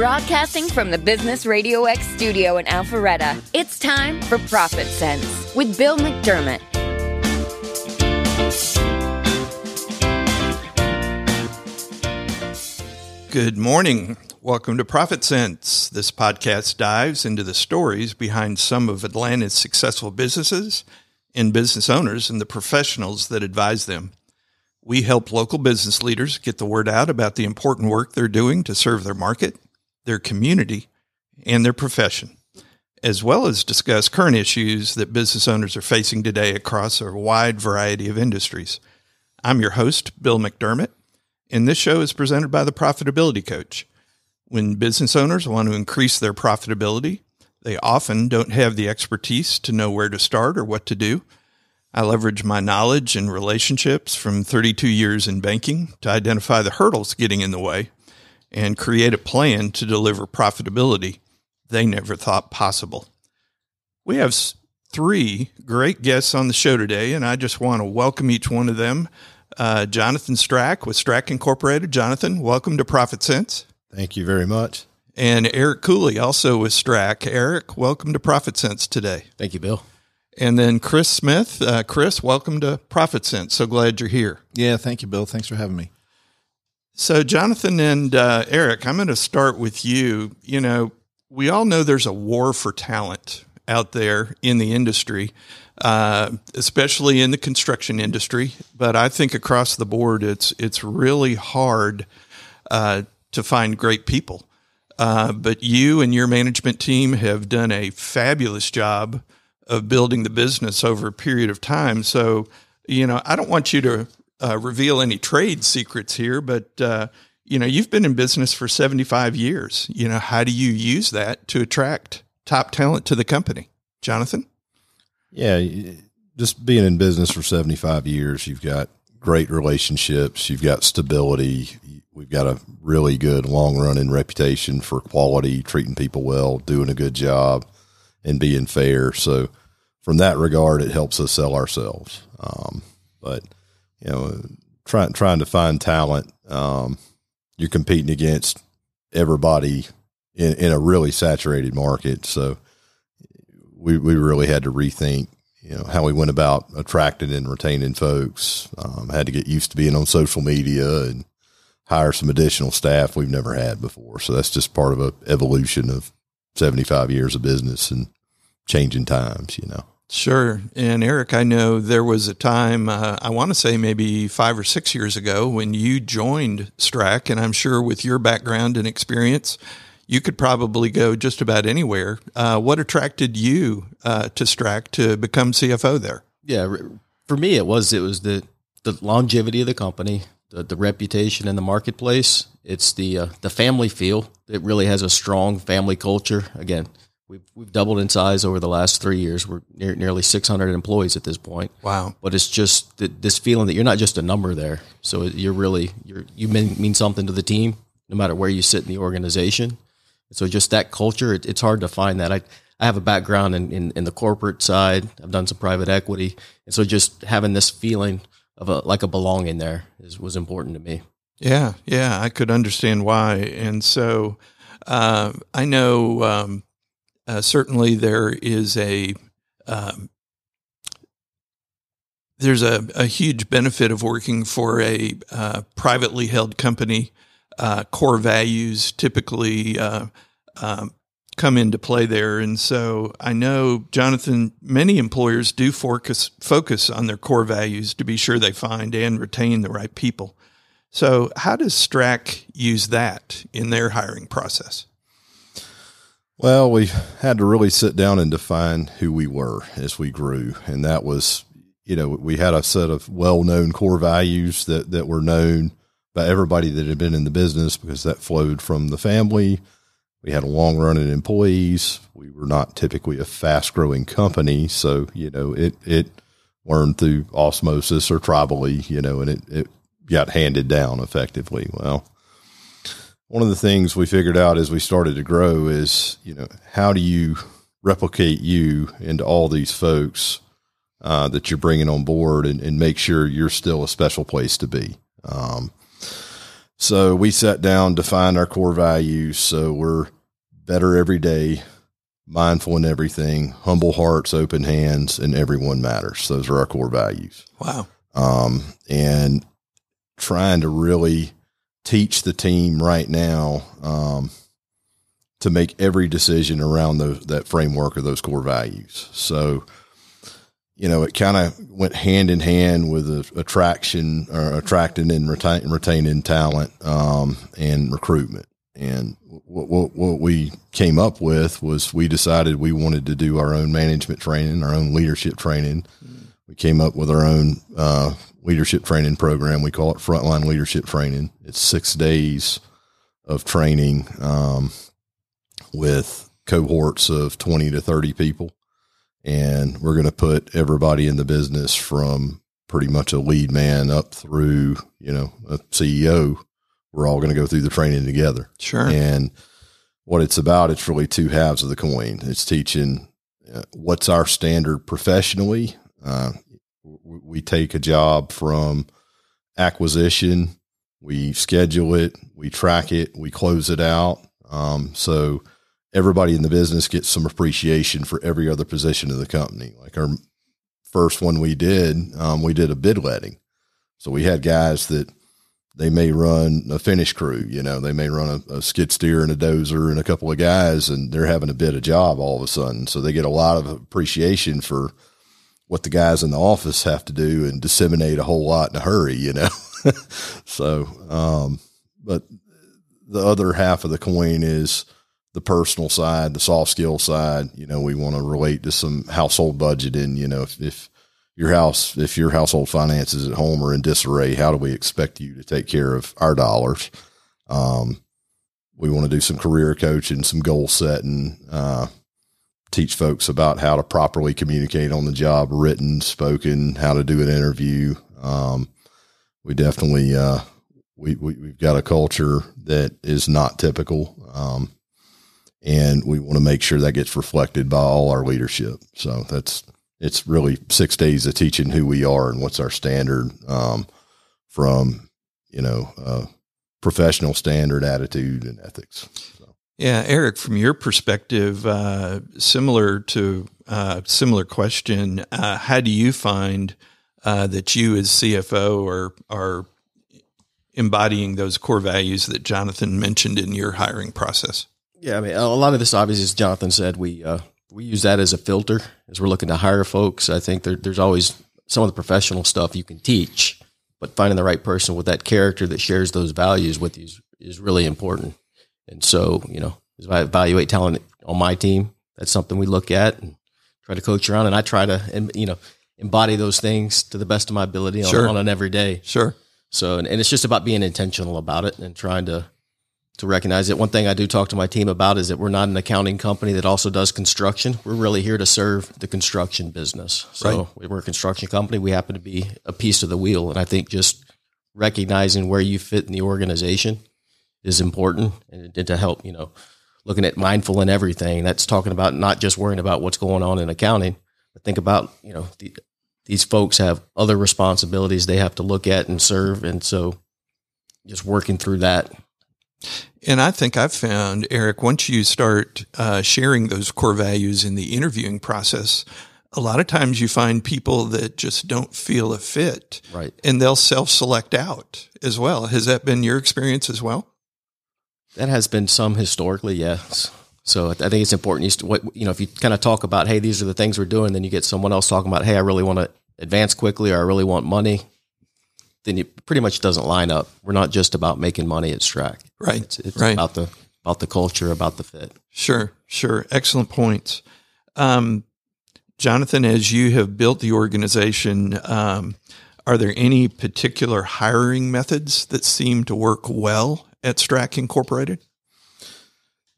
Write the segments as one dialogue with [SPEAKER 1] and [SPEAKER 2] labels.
[SPEAKER 1] Broadcasting from the Business Radio X studio in Alpharetta, it's time for Profit Sense with Bill McDermott.
[SPEAKER 2] Good morning. Welcome to Profit Sense. This podcast dives into the stories behind some of Atlanta's successful businesses and business owners and the professionals that advise them. We help local business leaders get the word out about the important work they're doing to serve their market, their community, and their profession, as well as discuss current issues that business owners are facing today across a wide variety of industries. I'm your host, Bill McDermott, and this show is presented by the Profitability Coach. When business owners want to increase their profitability, they often don't have the expertise to know where to start or what to do. I leverage my knowledge and relationships from 32 years in banking to identify the hurdles getting in the way and create a plan to deliver profitability they never thought possible. We have three great guests on the show today, and I just want to welcome each one of them. Uh, Jonathan Strack with Strack Incorporated. Jonathan, welcome to Profit Sense.
[SPEAKER 3] Thank you very much.
[SPEAKER 2] And Eric Cooley, also with Strack. Eric, welcome to Profit Sense today.
[SPEAKER 4] Thank you, Bill.
[SPEAKER 2] And then Chris Smith. Uh, Chris, welcome to Profit Sense. So glad you're here.
[SPEAKER 3] Yeah, thank you, Bill. Thanks for having me.
[SPEAKER 2] So, Jonathan and uh, Eric, I'm going to start with you. You know, we all know there's a war for talent out there in the industry, uh, especially in the construction industry. But I think across the board, it's it's really hard uh, to find great people. Uh, but you and your management team have done a fabulous job of building the business over a period of time. So, you know, I don't want you to uh, reveal any trade secrets here, but uh, you know, you've been in business for 75 years. You know, how do you use that to attract top talent to the company? Jonathan?
[SPEAKER 3] Yeah, just being in business for 75 years, you've got great relationships, you've got stability, we've got a really good long running reputation for quality, treating people well, doing a good job, and being fair. So, from that regard, it helps us sell ourselves. Um, but you know, trying trying to find talent, um, you're competing against everybody in, in a really saturated market. So we we really had to rethink, you know, how we went about attracting and retaining folks. Um, had to get used to being on social media and hire some additional staff we've never had before. So that's just part of a evolution of 75 years of business and changing times, you know.
[SPEAKER 2] Sure. And Eric, I know there was a time, uh, I want to say maybe five or six years ago, when you joined Strack. And I'm sure with your background and experience, you could probably go just about anywhere. Uh, what attracted you uh, to Strack to become CFO there?
[SPEAKER 4] Yeah, for me, it was it was the the longevity of the company, the, the reputation in the marketplace. It's the uh, the family feel. It really has a strong family culture. Again, We've we've doubled in size over the last three years. We're near, nearly 600 employees at this point.
[SPEAKER 2] Wow!
[SPEAKER 4] But it's just this feeling that you're not just a number there. So you're really you're you mean, mean something to the team, no matter where you sit in the organization. So just that culture, it, it's hard to find that. I I have a background in, in, in the corporate side. I've done some private equity, and so just having this feeling of a like a belonging there is was important to me.
[SPEAKER 2] Yeah, yeah, I could understand why, and so uh, I know. Um, uh, certainly, there is a um, there's a, a, huge benefit of working for a uh, privately held company. Uh, core values typically uh, um, come into play there, and so I know, Jonathan, many employers do focus focus on their core values to be sure they find and retain the right people. So, how does Strack use that in their hiring process?
[SPEAKER 3] Well, we had to really sit down and define who we were as we grew. And that was, you know, we had a set of well known core values that, that were known by everybody that had been in the business because that flowed from the family. We had a long running employees. We were not typically a fast growing company. So, you know, it, it learned through osmosis or tribally, you know, and it, it got handed down effectively. Well, one of the things we figured out as we started to grow is, you know, how do you replicate you into all these folks uh, that you're bringing on board and, and, make sure you're still a special place to be. Um, So we sat down, defined our core values. So we're better every day, mindful in everything, humble hearts, open hands, and everyone matters. Those are our core values.
[SPEAKER 2] Wow.
[SPEAKER 3] Um, and trying to really teach the team right now um, to make every decision around those, that framework of those core values. So, you know, it kind of went hand in hand with attraction or attracting and retain, retaining talent um, and recruitment. And what, what, what we came up with was we decided we wanted to do our own management training, our own leadership training. We came up with our own uh, leadership training program. We call it Frontline Leadership Training. It's six days of training um, with cohorts of 20 to 30 people and we're going to put everybody in the business from pretty much a lead man up through you know a CEO. We're all going to go through the training together.
[SPEAKER 2] Sure.
[SPEAKER 3] And what it's about, it's really two halves of the coin. It's teaching uh, what's our standard professionally. Uh, we take a job from acquisition, we schedule it, we track it, we close it out. Um, so everybody in the business gets some appreciation for every other position in the company. Like our first one we did, um, we did a bid letting. So we had guys that they may run a finish crew, you know, they may run a, a, skid steer and a dozer and a couple of guys and they're having a bit of job all of a sudden. So they get a lot of appreciation for what the guys in the office have to do and disseminate a whole lot in a hurry, you know? so, um, but the other half of the coin is, the personal side, the soft skill side. You know, we want to relate to some household budgeting. You know, if, if your house, if your household finances at home are in disarray, how do we expect you to take care of our dollars? Um, we want to do some career coaching, some goal setting, uh, teach folks about how to properly communicate on the job, written, spoken, how to do an interview. Um, we definitely, uh, we, we, have got a culture that is not typical. Um, and we want to make sure that gets reflected by all our leadership. So that's it's really six days of teaching who we are and what's our standard um, from you know uh, professional standard attitude and ethics.
[SPEAKER 2] Yeah, Eric, from your perspective, uh, similar to uh, similar question, uh, how do you find uh, that you as CFO are are embodying those core values that Jonathan mentioned in your hiring process?
[SPEAKER 4] Yeah, I mean, a lot of this, obviously, as Jonathan said, we uh, we use that as a filter as we're looking to hire folks. I think there, there's always some of the professional stuff you can teach, but finding the right person with that character that shares those values with you is, is really important. And so, you know, as I evaluate talent on my team, that's something we look at and try to coach around. And I try to, you know, embody those things to the best of my ability sure. on, on, an everyday.
[SPEAKER 2] Sure.
[SPEAKER 4] So, and, and it's just about being intentional about it and trying to to recognize it. One thing I do talk to my team about is that we're not an accounting company that also does construction. We're really here to serve the construction business. So right. we're a construction company. We happen to be a piece of the wheel. And I think just recognizing where you fit in the organization is important and, to help, you know, looking at mindful and everything. That's talking about not just worrying about what's going on in accounting, but think about, you know, the, these folks have other responsibilities they have to look at and serve. And so just working through that
[SPEAKER 2] and I think I've found, Eric, once you start uh, sharing those core values in the interviewing process, a lot of times you find people that just don't feel a fit.
[SPEAKER 4] Right.
[SPEAKER 2] And they'll self select out as well. Has that been your experience as well?
[SPEAKER 4] That has been some historically, yes. So I think it's important. You, you know, if you kind of talk about, hey, these are the things we're doing, then you get someone else talking about, hey, I really want to advance quickly or I really want money then it pretty much doesn't line up. We're not just about making money at Strack.
[SPEAKER 2] Right.
[SPEAKER 4] It's, it's
[SPEAKER 2] right.
[SPEAKER 4] about the about the culture, about the fit.
[SPEAKER 2] Sure, sure. Excellent points. Um, Jonathan, as you have built the organization, um, are there any particular hiring methods that seem to work well at Strack Incorporated?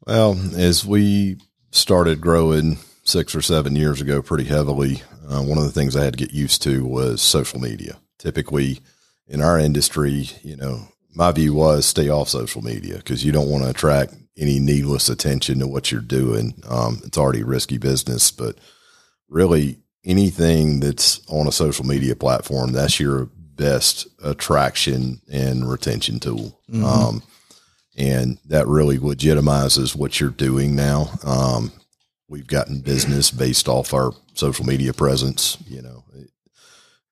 [SPEAKER 3] Well, as we started growing six or seven years ago pretty heavily, uh, one of the things I had to get used to was social media. Typically, in our industry, you know, my view was stay off social media because you don't want to attract any needless attention to what you're doing. Um, it's already risky business, but really anything that's on a social media platform, that's your best attraction and retention tool. Um, and that really legitimizes what you're doing now. Um, we've gotten business based off our social media presence, you know,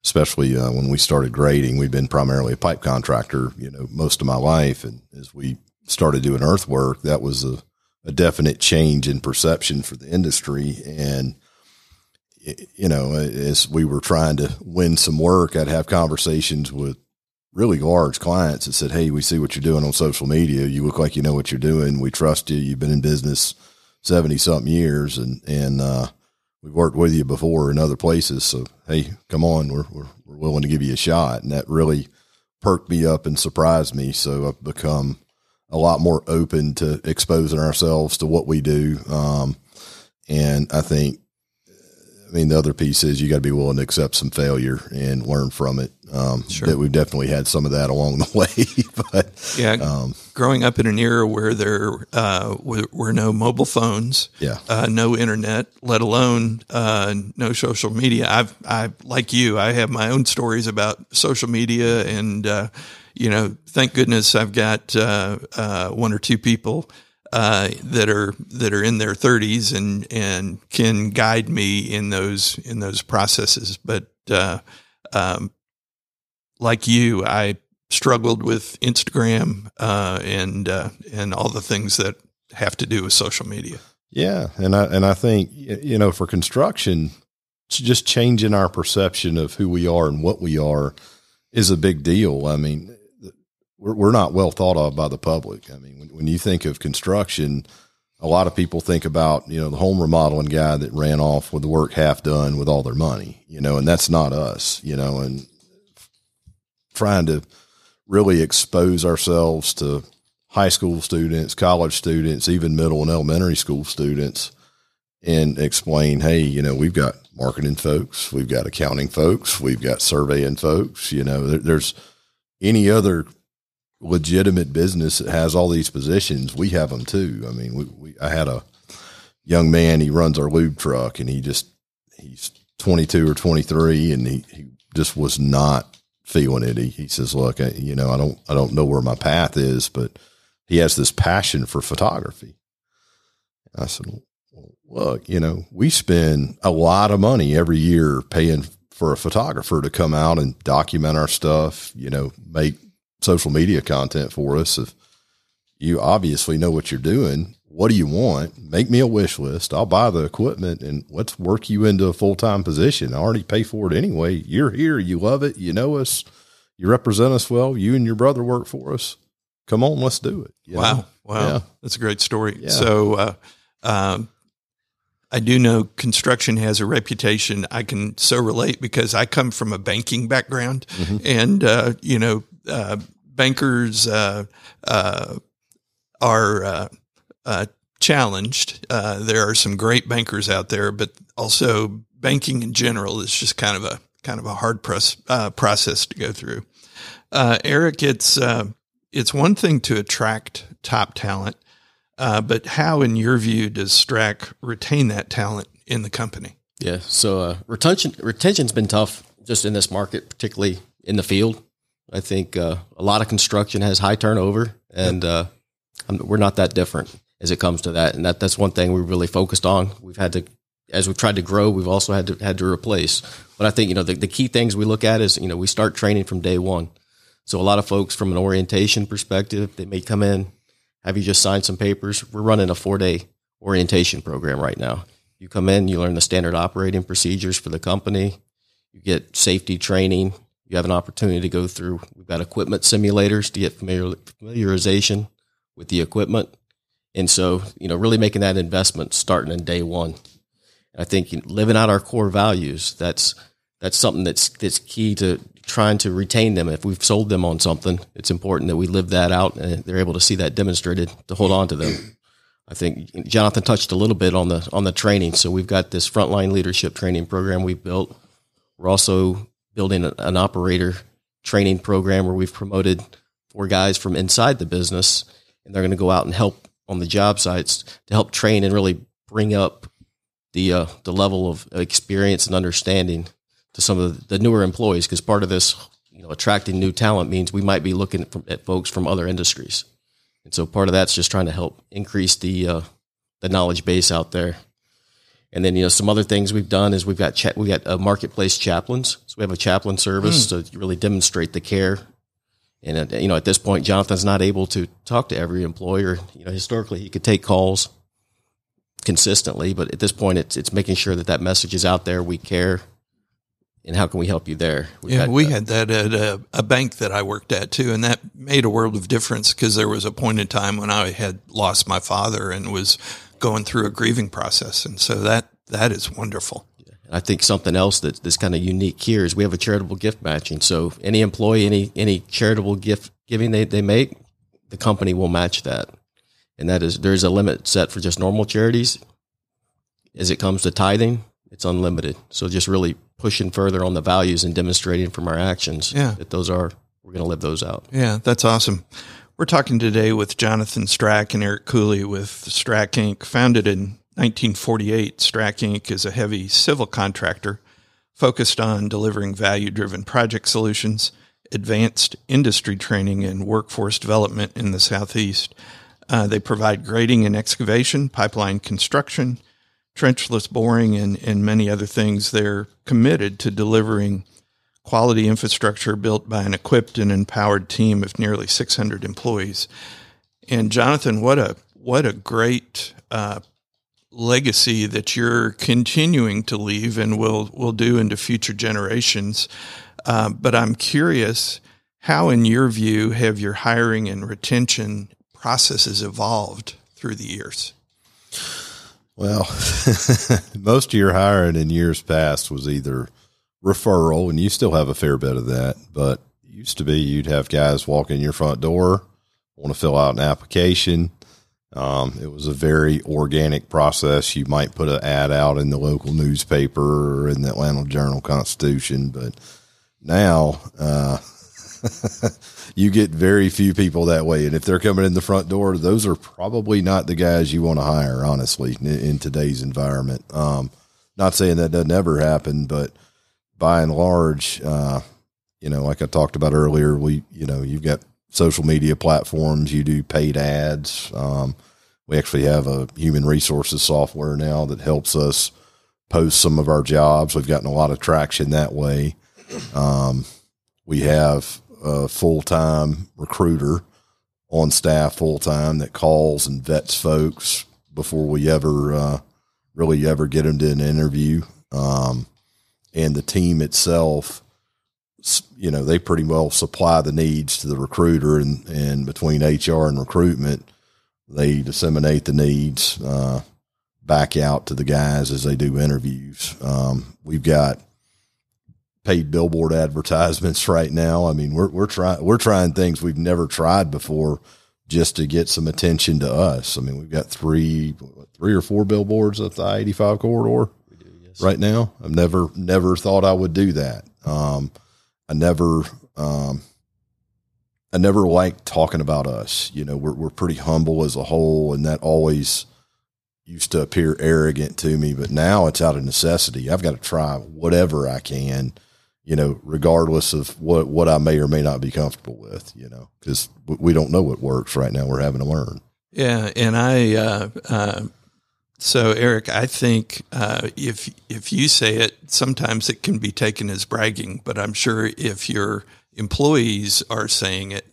[SPEAKER 3] especially uh, when we started grading, we've been primarily a pipe contractor, you know, most of my life. And as we started doing earthwork, that was a, a definite change in perception for the industry. And, you know, as we were trying to win some work, I'd have conversations with really large clients that said, Hey, we see what you're doing on social media. You look like you know what you're doing. We trust you. You've been in business 70 something years and, and, uh, we've worked with you before in other places. So, Hey, come on. We're, we're, we're willing to give you a shot. And that really perked me up and surprised me. So I've become a lot more open to exposing ourselves to what we do. Um, and I think, I mean, the other piece is you got to be willing to accept some failure and learn from it. Um,
[SPEAKER 2] Sure.
[SPEAKER 3] that we've definitely had some of that along the way, but
[SPEAKER 2] Yeah,
[SPEAKER 3] um,
[SPEAKER 2] growing up in an era where there uh, were, were no mobile phones,
[SPEAKER 3] yeah,
[SPEAKER 2] uh, no internet, let alone uh, no social media. I've, I like you, I have my own stories about social media, and uh, you know, thank goodness I've got uh, uh, one or two people uh, that are that are in their thirties and and can guide me in those in those processes. But uh, um, like you, I struggled with Instagram uh, and uh, and all the things that have to do with social media.
[SPEAKER 3] yeah. And I, and I think, you know, for construction, just changing our perception of who we are and what we are is a big deal. I mean, we're, we're not well thought of by the public. I mean, when, when you think of construction, a lot of people think about, you know, the home remodeling guy that ran off with the work half done with all their money, you know, and that's not us, you know, and trying to really expose ourselves to high school students, college students, even middle and elementary school students and explain, hey, you know, we've got marketing folks, we've got accounting folks, we've got surveying folks, you know, there, there's any other legitimate business that has all these positions, we have them too. I mean, we, we I had a young man, he runs our lube truck and he just he's 22 or 23 and he, he just was not feeling it. He, he says, look, I, you know, I don't, I don't know where my path is, but he has this passion for photography. I said, well, look, you know, we spend a lot of money every year paying for a photographer to come out and document our stuff, you know, make social media content for us. If you obviously know what you're doing, what do you want? Make me a wish list. I'll buy the equipment and let's work you into a full time position. I already pay for it anyway. You're here. You love it. You know us. You represent us well. You and your brother work for us. Come on, let's do it. you know?
[SPEAKER 2] Wow. Wow.
[SPEAKER 3] Yeah.
[SPEAKER 2] That's a great story.
[SPEAKER 3] Yeah.
[SPEAKER 2] So, uh, um, I do know construction has a reputation. I can so relate because I come from a banking background and, uh, you know, uh, bankers, uh, uh, are, uh, uh, challenged. There are some great bankers out there, but also banking in general is just kind of a, kind of a hard press, process to go through. Eric, it's, it's one thing to attract top talent, but how, in your view, does Strack retain that talent in the company?
[SPEAKER 4] Yeah. So retention retention's been tough just in this market, particularly in the field. I think uh, a lot of construction has high turnover, and uh, we're not that different as it comes to that. And that that's one thing we really focused on. We've had to, as we've tried to grow, we've also had to had to replace. But I think you know the, the key things we look at is you know we start training from day one. So a lot of folks from an orientation perspective, they may come in, have you just signed some papers? We're running a four day orientation program right now. You come in, you learn the standard operating procedures for the company, you get safety training, you have an opportunity to go through. We've got equipment simulators to get familiar, familiarization with the equipment. And so, you know, really making that investment starting in day one. And I think you know, living out our core values, that's, that's something that's, that's key to trying to retain them. If we've sold them on something, it's important that we live that out and they're able to see that demonstrated to hold on to them. I think Jonathan touched a little bit on the on the training. So we've got this frontline leadership training program we've built. We're also building an operator training program where we've promoted four guys from inside the business, and they're going to go out and help on the job sites to help train and really bring up the uh, the level of experience and understanding to some of the newer employees. Because part of this you know, attracting new talent means we might be looking at, folks from other industries. And so part of that's just trying to help increase the uh, the knowledge base out there. And then you know some other things we've done is we've got cha- we got uh, marketplace chaplains. So we have a chaplain service mm. to really demonstrate the care. And uh, you know at this point, Jonathan's not able to talk to every employer. You know historically he could take calls consistently, but at this point it's it's making sure that that message is out there. We care and how can we help you there?
[SPEAKER 2] We've yeah, we had that at a, a, bank that I worked at too, and that made a world of difference because there was a point in time when I had lost my father and was going through a grieving process, and so that that is wonderful.
[SPEAKER 4] I think something else that, that's kind of unique here is we have a charitable gift matching. So any employee, any any charitable gift giving they, they make, the company will match that, and that is there's a limit set for just normal charities. As it comes to tithing, it's unlimited. So just really pushing further on the values and demonstrating from our actions yeah. that those are we're going to live those out.
[SPEAKER 2] Yeah, that's awesome. We're talking today with Jonathan Strack and Eric Cooley with Strack Inc. Founded in 1948, Strack Inc. is a heavy civil contractor focused on delivering value driven project solutions, advanced industry training, and workforce development in the Southeast. Uh, they provide grading and excavation, pipeline construction, trenchless boring and, and many other things, they're committed to delivering quality infrastructure built by an equipped and empowered team of nearly 600 employees. And Jonathan, what a what a great uh, legacy that you're continuing to leave and will will do into future generations. Uh, but I'm curious, how, in your view, have your hiring and retention processes evolved through the years?
[SPEAKER 3] Well, most of your hiring in years past was either referral, and you still have a fair bit of that, but used to be you'd have guys walk in your front door, want to fill out an application. Um, it was a very organic process. You might put an ad out in the local newspaper or in the Atlanta Journal Constitution, but now, uh, you get very few people that way. And if they're coming in the front door, those are probably not the guys you want to hire, honestly, in, in today's environment. Um, not saying that doesn't ever happen, but by and large, uh, you know, like I talked about earlier, we, you know, you've got social media platforms, you do paid ads. Um, we actually have a human resources software now that helps us post some of our jobs. We've gotten a lot of traction that way. Um, we have a full time recruiter on staff full time that calls and vets folks before we ever uh, really ever get them to an interview. Um, and the team itself, you know, they pretty well supply the needs to the recruiter, and, and between HR and recruitment, they disseminate the needs uh, back out to the guys as they do interviews. Um, we've got paid billboard advertisements right now. I mean, we're we're trying we're trying things we've never tried before just to get some attention to us. I mean, we've got three three or four billboards at the I eighty five corridor do, yes. right now. I've never never thought I would do that. Um, I never um, I never liked talking about us. You know, we're we're pretty humble as a whole, and that always used to appear arrogant to me. But now it's out of necessity. I've got to try whatever I can you know, regardless of what, what I may or may not be comfortable with, you know, because we don't know what works right now. We're having to learn.
[SPEAKER 2] Yeah. And I, uh, uh, so Eric, I think uh, if if you say it, sometimes it can be taken as bragging, but I'm sure if your employees are saying it,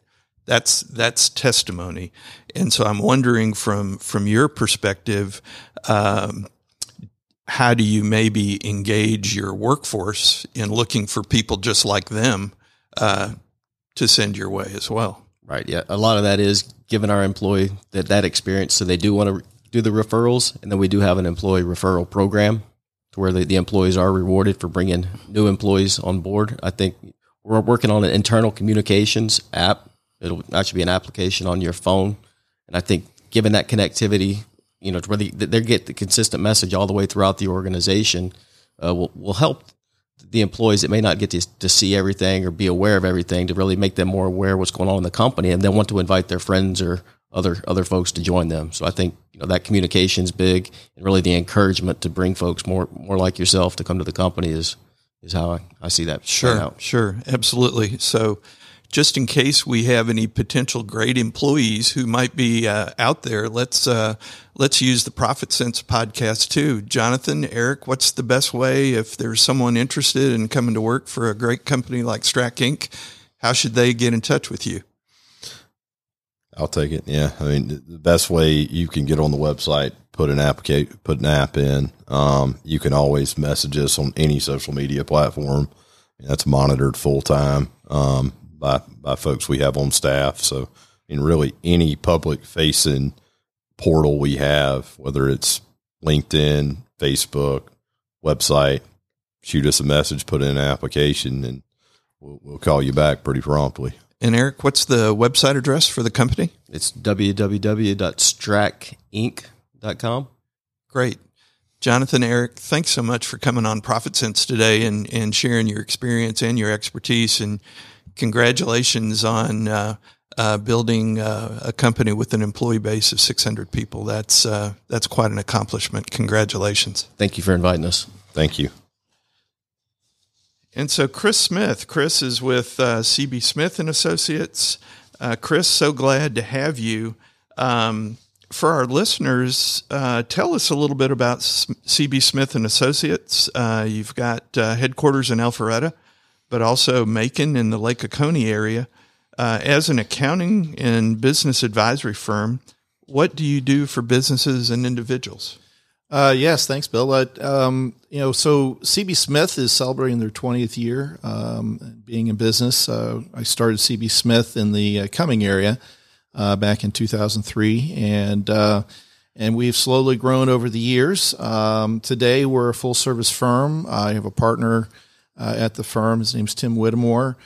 [SPEAKER 2] that's that's testimony. And so I'm wondering from from your perspective, um, how do you maybe engage your workforce in looking for people just like them uh, to send your way as well?
[SPEAKER 4] Right. Yeah. A lot of that is giving our employee that that experience, so they do want to do the referrals, and then we do have an employee referral program to where the, the employees are rewarded for bringing new employees on board. I think we're working on an internal communications app. It'll actually be an application on your phone, and I think given that connectivity you know, to where they, they get the consistent message all the way throughout the organization uh, will, will help the employees that may not get to, to see everything or be aware of everything to really make them more aware of what's going on in the company and then want to invite their friends or other other folks to join them. So I think you know that communication is big and really the encouragement to bring folks more more like yourself to come to the company is is how I, I see that.
[SPEAKER 2] Sure,
[SPEAKER 4] out.
[SPEAKER 2] sure, absolutely. So, just in case we have any potential great employees who might be uh, out there, let's uh, let's use the Profit Sense podcast too. Jonathan, Eric, what's the best way if there's someone interested in coming to work for a great company like Strack Inc? How should they get in touch with you?
[SPEAKER 3] I'll take it. Yeah, I mean the best way you can get on the website, put an applicate, put an app in. Um, you can always message us on any social media platform. That's monitored full time um, by by folks we have on staff. So, in really any public facing portal we have, whether it's LinkedIn, Facebook, website, shoot us a message, put in an application, and we'll, we'll call you back pretty promptly.
[SPEAKER 2] And Eric, what's the website address for the company?
[SPEAKER 4] It's www.strackinc.com.
[SPEAKER 2] Great. Jonathan, Eric, thanks so much for coming on Profit Sense today and, and sharing your experience and your expertise. And congratulations on uh, uh, building uh, a company with an employee base of 600 people. That's uh, that's quite an accomplishment. Congratulations.
[SPEAKER 4] Thank you for inviting us.
[SPEAKER 3] Thank you.
[SPEAKER 2] And so Chris Smith, Chris is with uh, CB Smith and Associates. Uh, Chris, so glad to have you. Um, for our listeners, uh, tell us a little bit about CB Smith and Associates. Uh, you've got uh, headquarters in Alpharetta, but also Macon in the Lake Oconee area. Uh, as an accounting and business advisory firm, what do you do for businesses and individuals?
[SPEAKER 5] Uh, yes, thanks, Bill. Uh, um, you know, so CB Smith is celebrating their 20th year um, being in business. Uh, I started CB Smith in the uh, Cumming area uh, back in 2003, and uh, and we've slowly grown over the years. Um, today, we're a full service firm. I have a partner at the firm. His name's Tim Whittemore.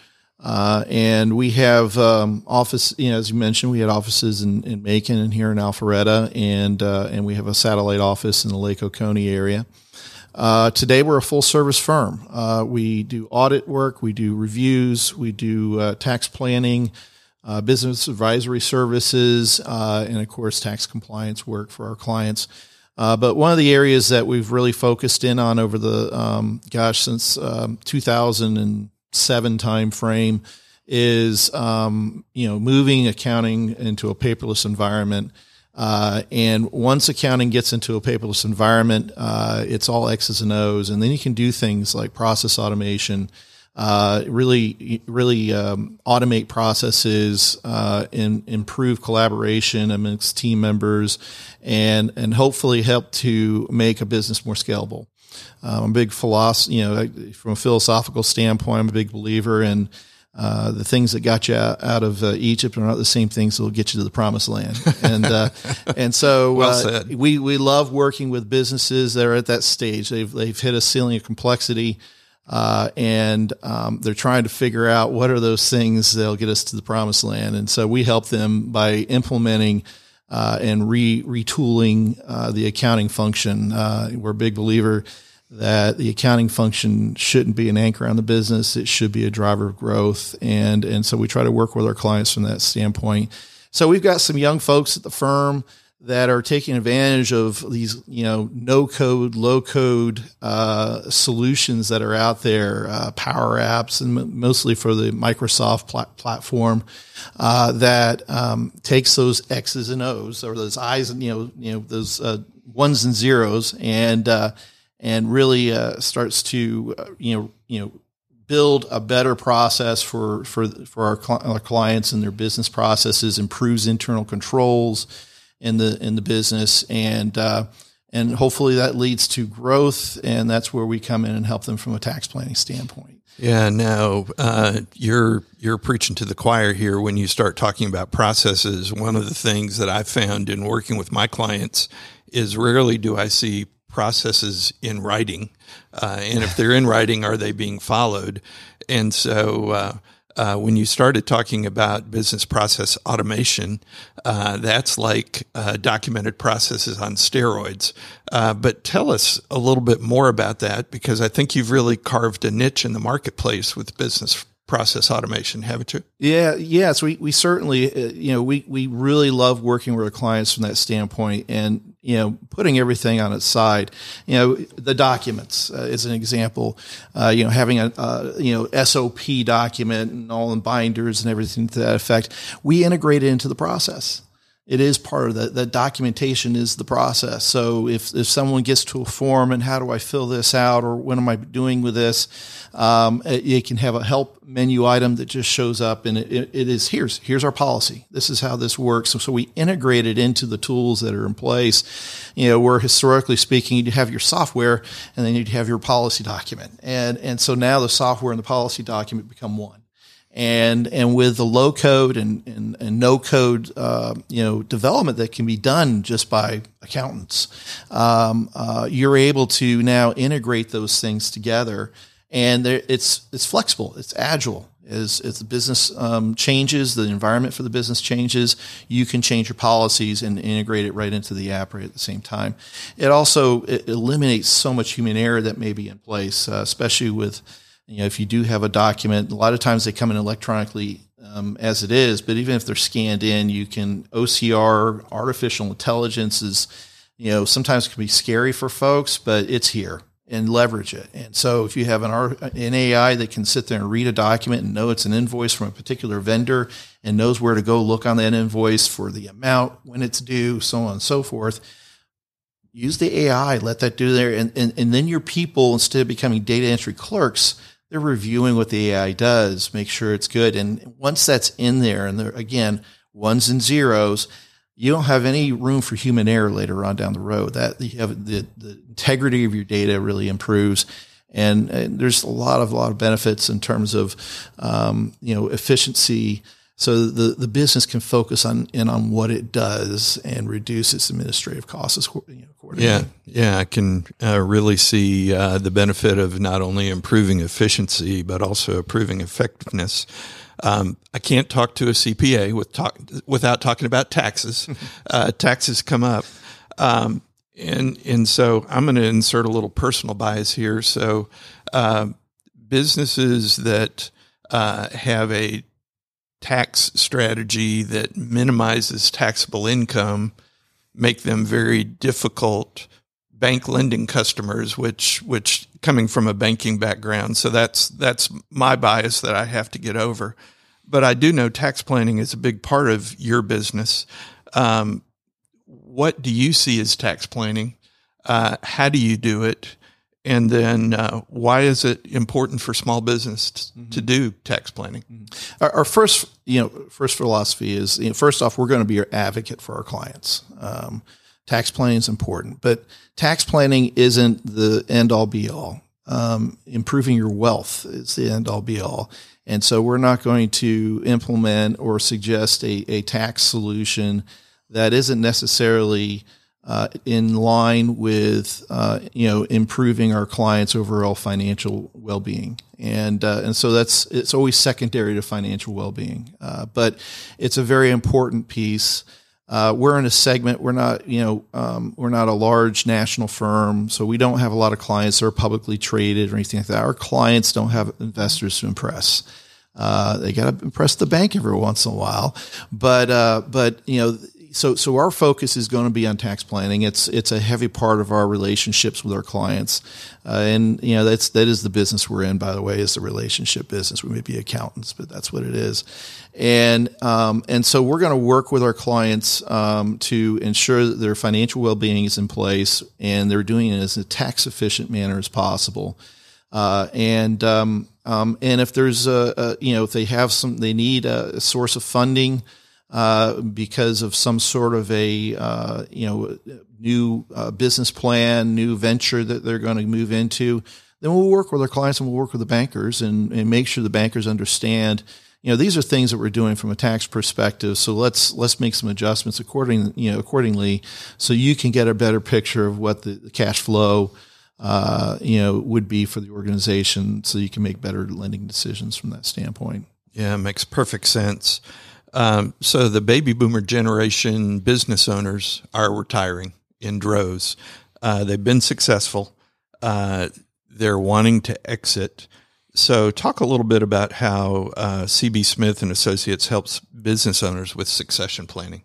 [SPEAKER 5] Uh, and we have um, office, you know, as you mentioned, we had offices in, in Macon and here in Alpharetta, and uh, and we have a satellite office in the Lake Oconee area. Uh, today, we're a full service firm. Uh, we do audit work, we do reviews, we do uh, tax planning, uh, business advisory services, and of course, tax compliance work for our clients. but one of the areas that we've really focused in on over the um, gosh since um, 2000 and seven time frame is um, you know moving accounting into a paperless environment. Uh, and once accounting gets into a paperless environment, uh, it's all X's and O's, and then you can do things like process automation, uh, really, really um, automate processes, uh, and improve collaboration amongst team members, and and hopefully help to make a business more scalable. I'm a big philosophy, you know, from a philosophical standpoint, I'm a big believer in uh, the things that got you out, of uh, Egypt are not the same things that will get you to the promised land. And, uh, and so
[SPEAKER 2] well
[SPEAKER 5] uh, we, we love working with businesses that are at that stage. They've, they've hit a ceiling of complexity. Uh, and um, they're trying to figure out what are those things that'll get us to the promised land. And so we help them by implementing uh, and re retooling uh, the accounting function. Uh, we're a big believer that the accounting function shouldn't be an anchor on the business; it should be a driver of growth. And and so we try to work with our clients from that standpoint. So we've got some young folks at the firm that are taking advantage of these, you know, no code, low code uh, solutions that are out there, uh, Power Apps, and mostly for the Microsoft pl- platform uh, that um, takes those X's and O's or those I's and you know, you know, those uh, ones and zeros, and uh, and really uh, starts to you know, you know build a better process for for for our, cl- our clients and their business processes, improves internal controls in the in the business, and uh, and hopefully that leads to growth, and that's where we come in and help them from a tax planning standpoint.
[SPEAKER 2] Yeah, no, uh, you're you're preaching to the choir here when you start talking about processes. One of the things that I found in working with my clients is rarely do I see processes in writing, uh, and if they're in writing, are they being followed? And so uh, uh, when you started talking about business process automation, uh, that's like uh, documented processes on steroids. Uh, but tell us a little bit more about that because I think you've really carved a niche in the marketplace with business process automation, haven't you?
[SPEAKER 5] Yeah, yes, we we certainly uh, you know we we really love working with our clients from that standpoint, and you know, putting everything on its side. You know, the documents uh, is an example. Uh, you know, having a uh, you know SOP document and all in binders and everything to that effect. We integrate it into the process it is part of that. the documentation is the process. So if, if someone gets to a form and how do I fill this out or what am I doing with this, um, it, it, can have a help menu item that just shows up and it, it is here's here's our policy. This is how this works. So, so we integrate it into the tools that are in place. You know, where historically speaking, you'd have your software and then you'd have your policy document, and and so now the software and the policy document become one and and with the low code and and, and no code uh, you know development that can be done just by accountants, um, uh, you're able to now integrate those things together, and it's it's flexible, it's agile. As, as the business um, changes, the environment for the business changes, you can change your policies and integrate it right into the app right at the same time. It also it eliminates so much human error that may be in place, uh, especially with you know, if you do have a document, a lot of times they come in electronically um, as it is, but even if they're scanned in, you can OCR, artificial intelligence is, you know, sometimes can be scary for folks, but it's here and leverage it. And so if you have an, an AI that can sit there and read a document and know it's an invoice from a particular vendor and knows where to go look on that invoice for the amount, when it's due, so on and so forth, use the AI, let that do there. And, and, and then your people, instead of becoming data entry clerks, they're reviewing what the AI does, make sure it's good. And once that's in there, and again, ones and zeros, you don't have any room for human error later on down the road. That you have the, the integrity of your data really improves. And, and, there's a lot of a lot of benefits in terms of um, you know efficiency so the, the business can focus on in on what it does and reduce its administrative costs you know, accordingly.
[SPEAKER 2] Yeah, yeah, I can uh, really see uh, the benefit of not only improving efficiency but also improving effectiveness. Um, I can't talk to a CPA with talk, without talking about taxes. uh, taxes come up, um, and and so I'm going to insert a little personal bias here. So uh, businesses that uh, have a tax strategy that minimizes taxable income make them very difficult bank lending customers which which coming from a banking background. So that's that's my bias that I have to get over. But I do know tax planning is a big part of your business. Um, what do you see as tax planning? Uh, how do you do it and then uh, why is it important for small business t- mm-hmm. to do tax planning?
[SPEAKER 5] Mm-hmm. Our, our, first, you know, first philosophy is you know, first off, we're going to be your advocate for our clients. Um, tax planning is important, but tax planning isn't the end all be all. Um, improving your wealth is the end all be all. And so we're not going to implement or suggest a, a tax solution that isn't necessarily uh, in line with uh, you know improving our clients' overall financial well-being, and uh, and so that's it's always secondary to financial well-being, uh, but it's a very important piece. Uh, we're in a segment. We're not you know um, we're not a large national firm, so we don't have a lot of clients that are publicly traded or anything like that. Our clients don't have investors to impress. Uh, they got to impress the bank every once in a while, but uh, but you know so so our focus is going to be on tax planning. It's it's a heavy part of our relationships with our clients, uh, and you know that's that is the business we're in. By the way, is the relationship business. We may be accountants, but that's what it is, and um, and so we're going to work with our clients um, to ensure that their financial well being is in place, and they're doing it as a tax efficient manner as possible. Uh, and um, um, and if there's a, a, you know if they have some they need a source of funding uh, because of some sort of a uh, you know new uh, business plan, new venture that they're going to move into, then we'll work with our clients and we'll work with the bankers and, and make sure the bankers understand. You know, these are things that we're doing from a tax perspective. So let's let's make some adjustments according you know accordingly, so you can get a better picture of what the, the cash flow. Uh, you know, would be for the organization, so you can make better lending decisions from that standpoint.
[SPEAKER 2] Yeah, makes perfect sense. Um, so the baby boomer generation business owners are retiring in droves. Uh, they've been successful. Uh, they're wanting to exit. So talk a little bit about how uh, CB Smith and Associates helps business owners with succession planning.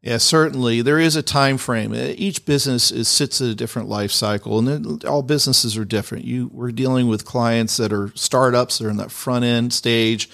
[SPEAKER 5] Yeah, certainly there is a time frame. Each business is sits at a different life cycle, and all businesses are different. You we're dealing with clients that are startups; they're in that front end stage.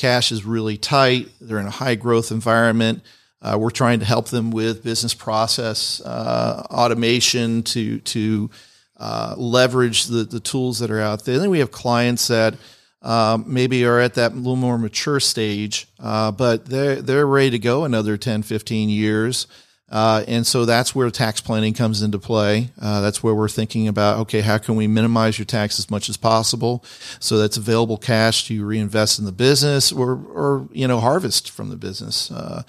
[SPEAKER 5] Cash is really tight. They're in a high growth environment. Uh, we're trying to help them with business process uh, automation to to uh, leverage the the tools that are out there. And then we have clients that um, maybe are at that little more mature stage, uh, but they're, they're ready to go another 10, 15 years. Uh, and so that's where tax planning comes into play. Uh, that's where we're thinking about, okay, how can we minimize your tax as much as possible? So that's available cash to reinvest in the business or, or, you know, harvest from the business. Uh,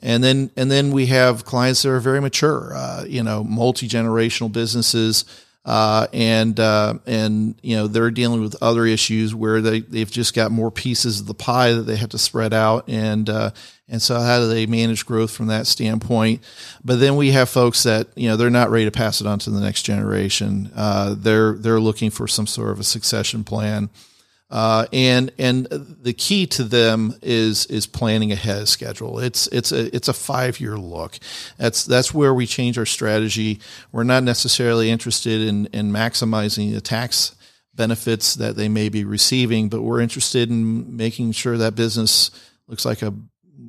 [SPEAKER 5] and then, and then we have clients that are very mature, uh, you know, multi-generational businesses, uh, and uh, and you know they're dealing with other issues where they they've just got more pieces of the pie that they have to spread out and uh, and so how do they manage growth from that standpoint? But then we have folks that you know they're not ready to pass it on to the next generation. Uh, they're they're looking for some sort of a succession plan. Uh, and and the key to them is is planning ahead of schedule. It's it's a it's a five year look. That's that's where we change our strategy. We're not necessarily interested in in maximizing the tax benefits that they may be receiving, but we're interested in making sure that business looks like a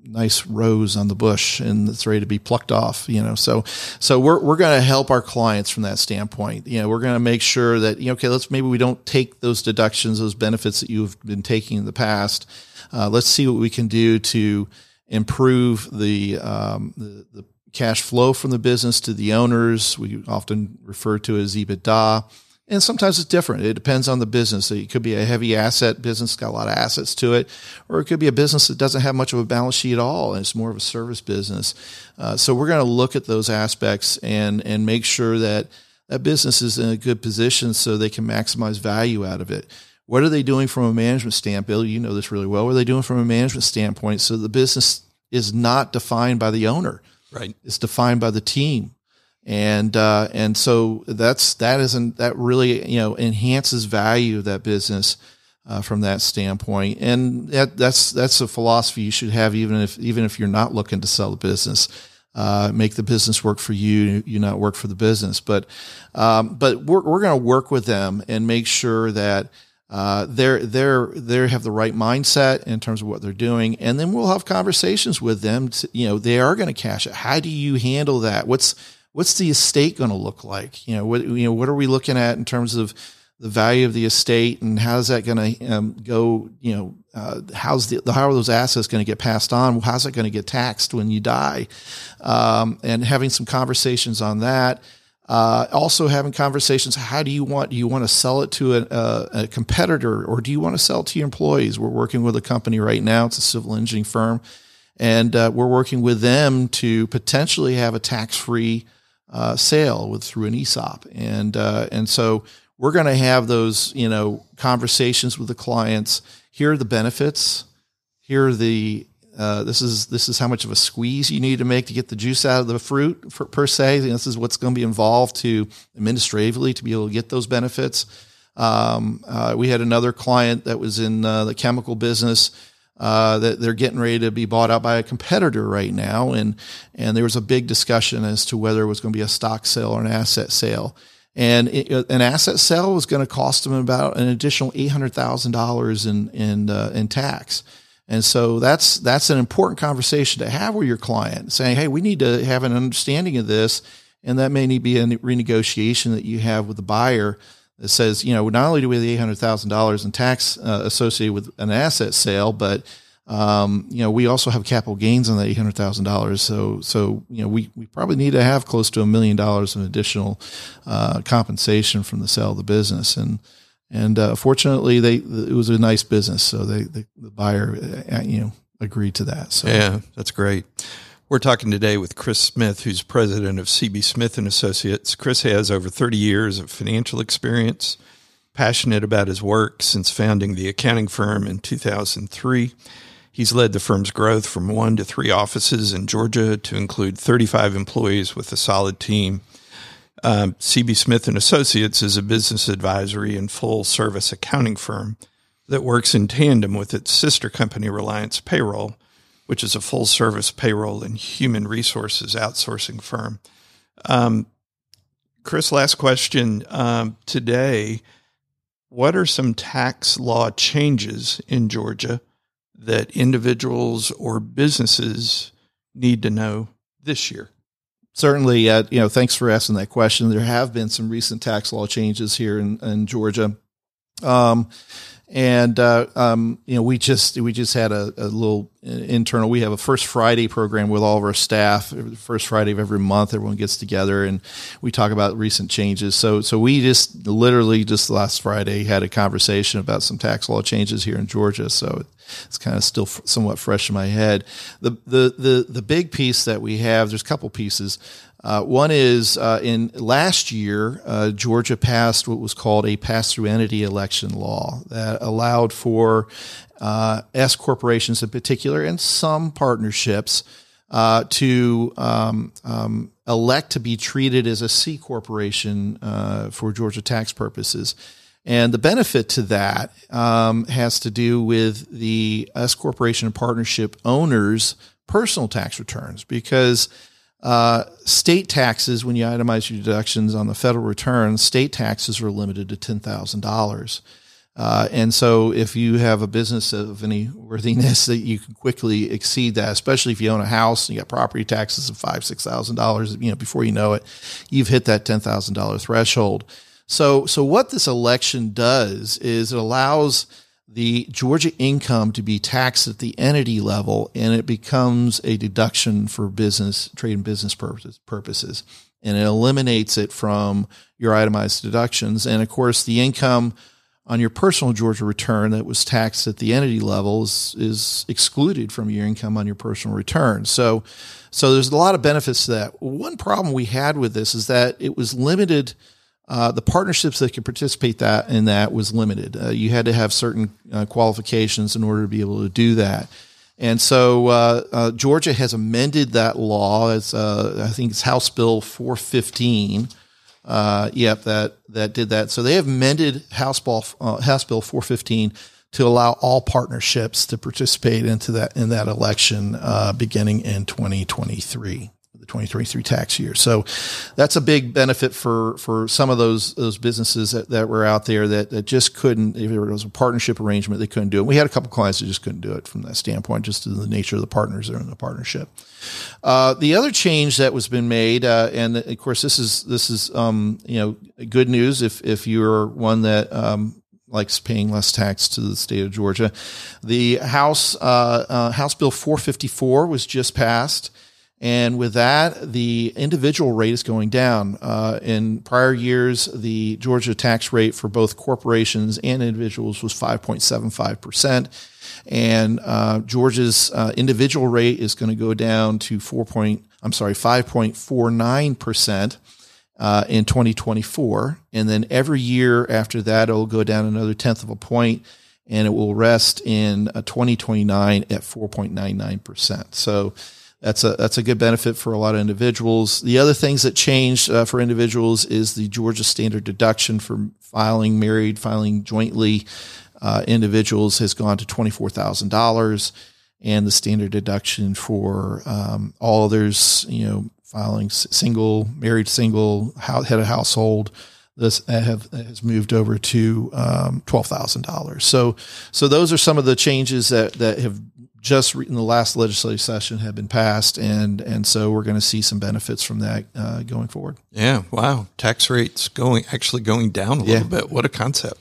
[SPEAKER 5] nice rose on the bush and it's ready to be plucked off, you know. So so we're we're going to help our clients from that standpoint. You know, we're going to make sure that you know, okay, let's maybe we don't take those deductions, those benefits that you've been taking in the past. Uh, let's see what we can do to improve the, um, the the cash flow from the business to the owners. We often refer to as EBITDA and sometimes it's different. It depends on the business. It could be a heavy asset business, got a lot of assets to it, or it could be a business that doesn't have much of a balance sheet at all, and it's more of a service business. Uh, so we're going to look at those aspects and and make sure that that business is in a good position so they can maximize value out of it. What are they doing from a management standpoint? Bill, you know this really well. What are they doing from a management standpoint so the business is not defined by the owner?
[SPEAKER 2] Right.
[SPEAKER 5] It's defined by the team and uh, and so that's that isn't that really you know enhances value of that business uh, from that standpoint, and that, that's that's a philosophy you should have even if even if you're not looking to sell the business. Uh, make the business work for you, you not work for the business. But um, but we're we're going to work with them and make sure that uh, they're they're they have the right mindset in terms of what they're doing, and then we'll have conversations with them. To, you know, they are going to cash it. How do you handle that? What's what's the estate going to look like? You know, what you know, what are we looking at in terms of the value of the estate, and how's that going to um, go? You know, uh, how's the how are those assets going to get passed on? How's it going to get taxed when you die? Um, and having some conversations on that. Uh, also having conversations. How do you want? Do you want to sell it to a, a, a, competitor, or do you want to sell it to your employees? We're working with a company right now. It's a civil engineering firm, and uh, we're working with them to potentially have a tax-free uh, sale with through an ESOP, and uh, and so we're going to have those you know conversations with the clients. Here are the benefits. Here are the uh, this is this is how much of a squeeze you need to make to get the juice out of the fruit for, per se. this is what's going to be involved to administratively to be able to get those benefits. Um, uh, we had another client that was in uh, the chemical business uh, that they're getting ready to be bought out by a competitor right now, and and there was a big discussion as to whether it was going to be a stock sale or an asset sale. And it, an asset sale was going to cost them about an additional eight hundred thousand dollars in in uh, in tax. And so that's that's an important conversation to have with your client, saying, "Hey, we need to have an understanding of this, and that may need be a renegotiation that you have with the buyer that says, you know, not only do we have the eight hundred thousand dollars in tax uh, associated with an asset sale, but um, you know, we also have capital gains on that eight hundred thousand dollars. So, so you know, we, we probably need to have close to a million dollars in additional uh, compensation from the sale of the business. And and uh, fortunately, they it was a nice business, so they, they the buyer uh, you know agreed to that. So
[SPEAKER 2] yeah, that's great. We're talking today with Chris Smith, who's president of CB Smith and Associates. Chris has over 30 years of financial experience, passionate about his work since founding the accounting firm in 2003. He's led the firm's growth from one to three offices in Georgia to include 35 employees with a solid team. Um, CB Smith and Associates is a business advisory and full service accounting firm that works in tandem with its sister company Reliance Payroll which is a full service payroll and human resources outsourcing firm. Um, Chris, last question um, today. What are some tax law changes in Georgia that individuals or businesses need to know this year?
[SPEAKER 5] Certainly, uh, you know, thanks for asking that question. There have been some recent tax law changes here in, in Georgia. Um, and uh, um, you know we just we just had a, a, little internal we have a first friday program with all of our staff first friday of every month everyone gets together and we talk about recent changes. So so we just literally just last friday had a conversation about some tax law changes here in georgia. So it's kind of still somewhat fresh in my head. The the the, the big piece that we have there's a couple pieces uh, one is uh, in last year, uh, Georgia passed what was called a pass-through entity election law that allowed for uh, S corporations in particular and some partnerships uh, to um, um, elect to be treated as a C corporation uh, for Georgia tax purposes. And the benefit to that um, has to do with the S corporation and partnership owners' personal tax returns because uh, state taxes, when you itemize your deductions on the federal return, state taxes are limited to ten thousand uh, dollars. And so, if you have a business of any worthiness, that you can quickly exceed that, especially if you own a house and you got property taxes of five, six thousand dollars. You know, before you know it, you've hit that ten thousand dollar threshold. So, so what this election does is it allows the Georgia income to be taxed at the entity level and it becomes a deduction for business, trade and business purposes, purposes. And it eliminates it from your itemized deductions. And of course, the income on your personal Georgia return that was taxed at the entity level is, is excluded from your income on your personal return. So, so there's a lot of benefits to that. One problem we had with this is that it was limited – uh, the partnerships that could participate that in that was limited. Uh, you had to have certain uh, qualifications in order to be able to do that. And so uh, uh, Georgia has amended that law. It's uh, I think it's House Bill 415. yep, that that did that. So they have amended House Bill House Bill 415 to allow all partnerships to participate into that in that election beginning in 2023. 2023 tax year. So that's a big benefit for, for some of those, those businesses that, that were out there that, that just couldn't, if it was a partnership arrangement, they couldn't do it. We had a couple clients that just couldn't do it from that standpoint, just to the nature of the partners that are in the partnership. Uh, the other change that was been made, uh, and of course, this is, this is, um, you know, good news if, if you're one that, um, likes paying less tax to the state of Georgia. The House uh, uh, House Bill 454 was just passed. And with that, the individual rate is going down. Uh, in prior years, the Georgia tax rate for both corporations and individuals was 5.75%. And uh, Georgia's uh, individual rate is going to go down to 4. Point, I'm sorry, 5.49%. Uh, in 2024. And then every year after that, it'll go down another tenth of a point and it will rest in uh, 2029 at 4.99%. So that's a that's a good benefit for a lot of individuals. The other things that changed uh, for individuals is the Georgia standard deduction for filing married, filing jointly uh, individuals has gone to twenty four thousand dollars, and the standard deduction for um, all others, you know, filing single, married, single, head of household, this have has moved over to um, twelve thousand dollars. So, so those are some of the changes that that have just in the last legislative session have been passed, and and so we're going to see some benefits from that uh, going forward.
[SPEAKER 2] Yeah, wow, tax rates going actually going down a little bit. What a concept,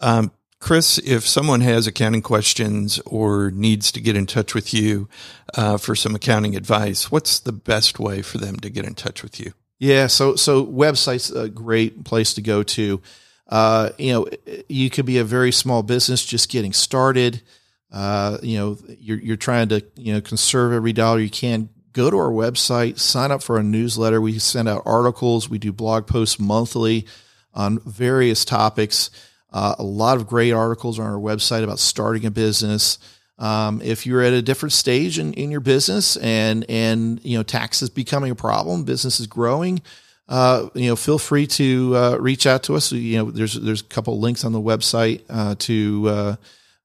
[SPEAKER 2] um, Chris. If someone has accounting questions or needs to get in touch with you uh, for some accounting advice, what's the best way for them to get in touch with you?
[SPEAKER 5] Yeah, so so website's a great place to go to. Uh, you know, you could be a very small business just getting started. Uh, you know, you're, you're trying to, you know, conserve every dollar you can. Go to our website, sign up for a newsletter. We send out articles. We do blog posts monthly on various topics. Uh, a lot of great articles on our website about starting a business. Um, if you're at a different stage in, in your business and and you know tax is becoming a problem, business is growing, uh, you know, feel free to uh, reach out to us. You know, there's there's a couple links on the website uh, to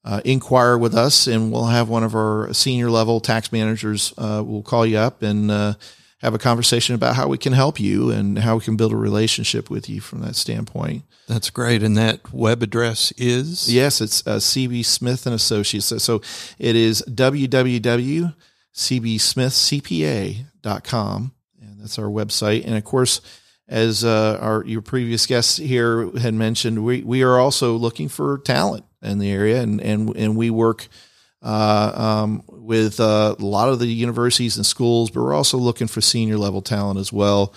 [SPEAKER 5] uh, inquire with us, and we'll have one of our senior level tax managers uh, will call you up and uh, have a conversation about how we can help you and how we can build a relationship with you from that standpoint.
[SPEAKER 2] That's great. And that web address is?
[SPEAKER 5] Yes, it's uh, CB Smith and Associates. So, so it is www.cbsmithcpa.com. And that's our website. And of course, as uh, our your previous guests here had mentioned, we, we are also looking for talent in the area, and and and we work uh, um, with uh, a lot of the universities and schools, but we're also looking for senior level talent as well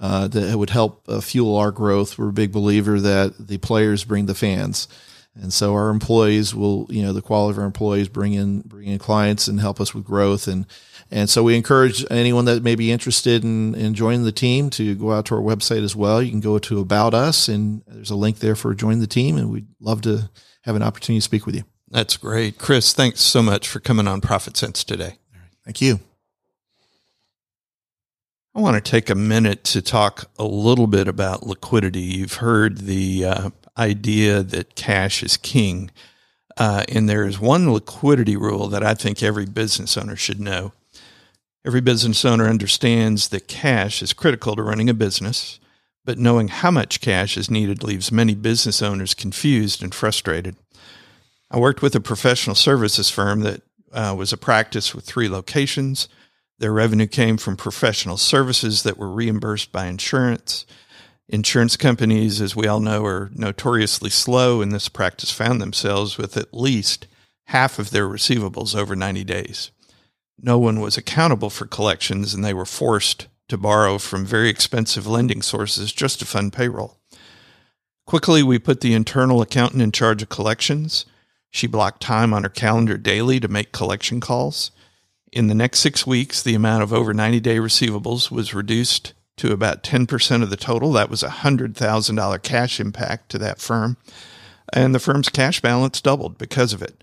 [SPEAKER 5] uh, that would help uh, fuel our growth. We're a big believer that the players bring the fans. And so our employees will, you know, the quality of our employees bring in bring in clients and help us with growth. And and so we encourage anyone that may be interested in, in joining the team to go out to our website as well. You can go to About Us, and there's a link there for join the team. And we'd love to have an opportunity to speak with you.
[SPEAKER 2] That's great, Chris. Thanks so much for coming on Profit Sense today.
[SPEAKER 5] Thank you.
[SPEAKER 2] I want to take a minute to talk a little bit about liquidity. You've heard the uh, idea that cash is king. Uh, and there is one liquidity rule that I think every business owner should know. Every business owner understands that cash is critical to running a business, but knowing how much cash is needed leaves many business owners confused and frustrated. I worked with a professional services firm that uh, was a practice with three locations. Their revenue came from professional services that were reimbursed by insurance. Insurance companies, as we all know, are notoriously slow, and this practice found themselves with at least half of their receivables over 90 days. No one was accountable for collections, and they were forced to borrow from very expensive lending sources just to fund payroll. Quickly, we put the internal accountant in charge of collections. She blocked time on her calendar daily to make collection calls. In the next six weeks, the amount of over 90 day receivables was reduced to about 10% of the total. That was a $100,000 cash impact to that firm. And the firm's cash balance doubled because of it.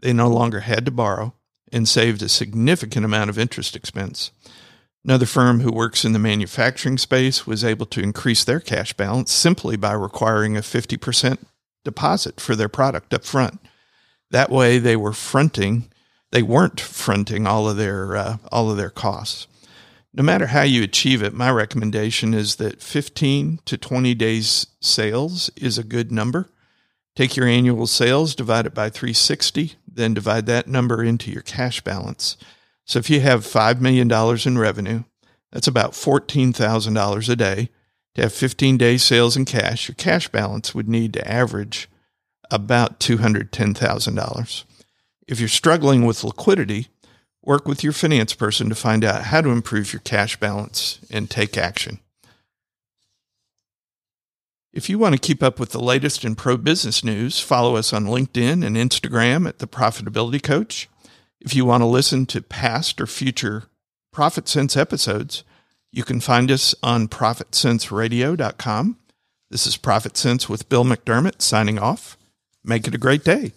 [SPEAKER 2] They no longer had to borrow and saved a significant amount of interest expense. Another firm who works in the manufacturing space was able to increase their cash balance simply by requiring a 50% deposit for their product up front. That way they were fronting, they weren't fronting all of their uh, all of their costs no matter how you achieve it, my recommendation is that 15 to 20 days sales is a good number. Take your annual sales, divide it by 360, then divide that number into your cash balance. So if you have $5 million in revenue, that's about $14,000 a day. To have 15 days sales in cash, your cash balance would need to average about $210,000. If you're struggling with liquidity, Work with your finance person to find out how to improve your cash balance and take action. If you want to keep up with the latest in pro business news, follow us on LinkedIn and Instagram at The Profitability Coach. If you want to listen to past or future Profit Sense episodes, you can find us on ProfitSenseRadio.com. This is Profit Sense with Bill McDermott signing off. Make it a great day.